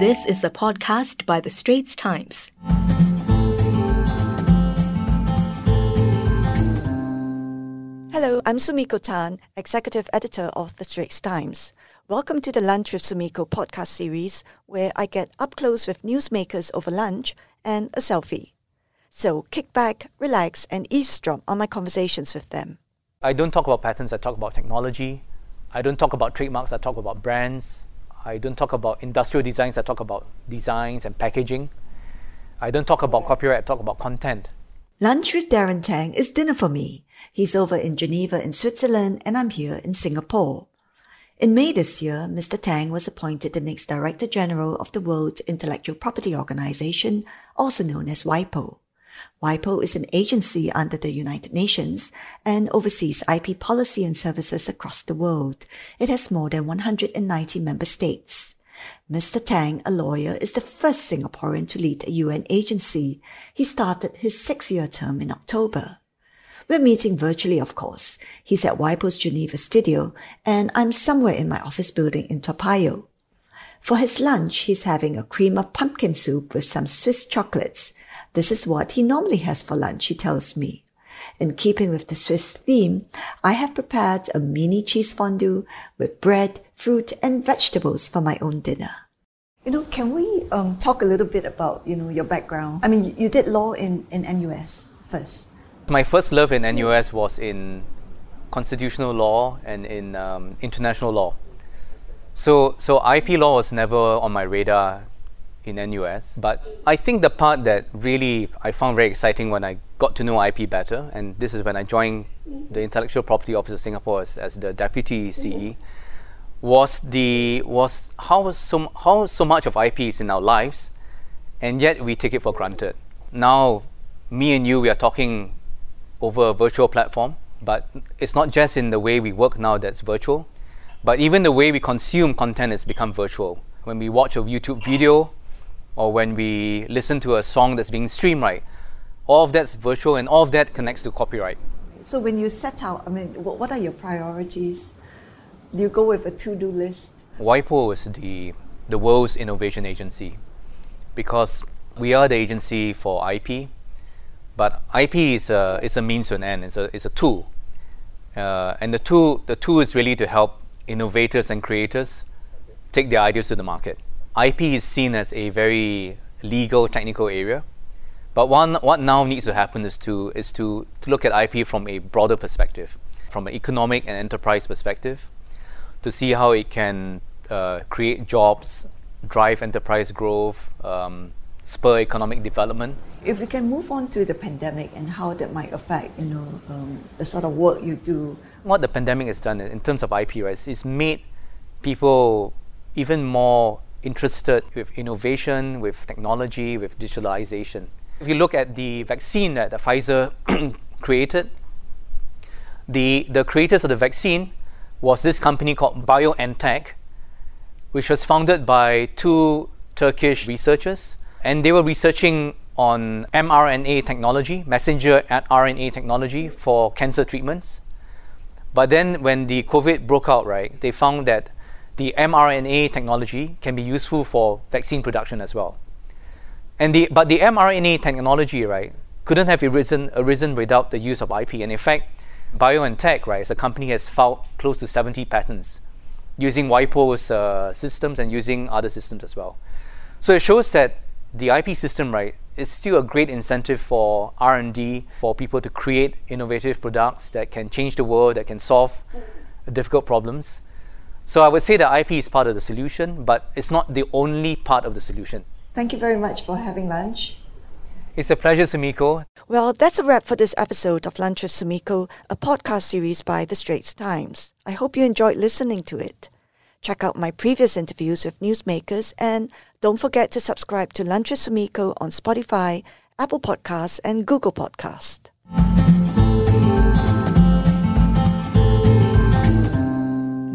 This is a podcast by The Straits Times. Hello, I'm Sumiko Tan, Executive Editor of The Straits Times. Welcome to the Lunch with Sumiko podcast series, where I get up close with newsmakers over lunch and a selfie. So kick back, relax, and eavesdrop on my conversations with them. I don't talk about patents, I talk about technology. I don't talk about trademarks, I talk about brands. I don't talk about industrial designs, I talk about designs and packaging. I don't talk about copyright, I talk about content. Lunch with Daren Tang is dinner for me. He's over in Geneva in Switzerland and I'm here in Singapore. In May this year, Mr. Tang was appointed the next Director General of the World Intellectual Property Organization, also known as WIPO. WIPO is an agency under the United Nations and oversees IP policy and services across the world. It has more than 190 member states. Mr. Tang, a lawyer, is the first Singaporean to lead a UN agency. He started his six-year term in October. We're meeting virtually, of course. He's at WIPO's Geneva studio, and I'm somewhere in my office building in Toa Payoh. For his lunch, he's having a cream of pumpkin soup with some Swiss chocolates. This is what he normally has for lunch, he tells me. In keeping with the Swiss theme, I have prepared a mini cheese fondue with bread, fruit, and vegetables for my own dinner. You know, can we um, talk a little bit about, you know, your background? I mean, you, you did law in, in NUS first. My first love in NUS was in constitutional law and in um, international law. So, so IP law was never on my radar in NUS. But I think the part that really I found very exciting when I got to know IP better, and this is when I joined the Intellectual Property Office of Singapore as, as the Deputy CE, was the was how so how so much of IP is in our lives, and yet we take it for granted. Now, me and you, we are talking over a virtual platform, but it's not just in the way we work now that's virtual, but even the way we consume content has become virtual. When we watch a YouTube video, or when we listen to a song that's being streamed, right? All of that's virtual and all of that connects to copyright. So when you set out, I mean, what are your priorities? Do you go with a to-do list? WIPO is the, the world's innovation agency because we are the agency for IP, but IP is a, is a means to an end, it's a, it's a tool. Uh, and the tool, the tool is really to help innovators and creators take their ideas to the market. IP is seen as a very legal, technical area. But one, what now needs to happen is to, is to, to look at IP from a broader perspective, from an economic and enterprise perspective, to see how it can uh, create jobs, drive enterprise growth, um, spur economic development. If we can move on to the pandemic and how that might affect, you know, um, the sort of work you do. What the pandemic has done in terms of IP, right, is made people even more interested with innovation, with technology, with digitalization. If you look at the vaccine that Pfizer created, the, the creators of the vaccine was this company called BioNTech, which was founded by two Turkish researchers, and they were researching on mRNA technology, messenger RNA technology for cancer treatments. But then when the COVID broke out, right, they found that the mRNA technology can be useful for vaccine production as well. And the, but the mRNA technology, right, couldn't have arisen, arisen without the use of IP. And in fact, BioNTech, right, as a company, has filed close to 70 patents using WIPO's uh, systems and using other systems as well. So it shows that the IP system, right, is still a great incentive for R&D, for people to create innovative products that can change the world, that can solve difficult problems. So I would say that IP is part of the solution, but it's not the only part of the solution. Thank you very much for having lunch. It's a pleasure, Sumiko. Well, that's a wrap for this episode of Lunch with Sumiko, a podcast series by The Straits Times. I hope you enjoyed listening to it. Check out my previous interviews with newsmakers and don't forget to subscribe to Lunch with Sumiko on Spotify, Apple Podcasts, and Google Podcast.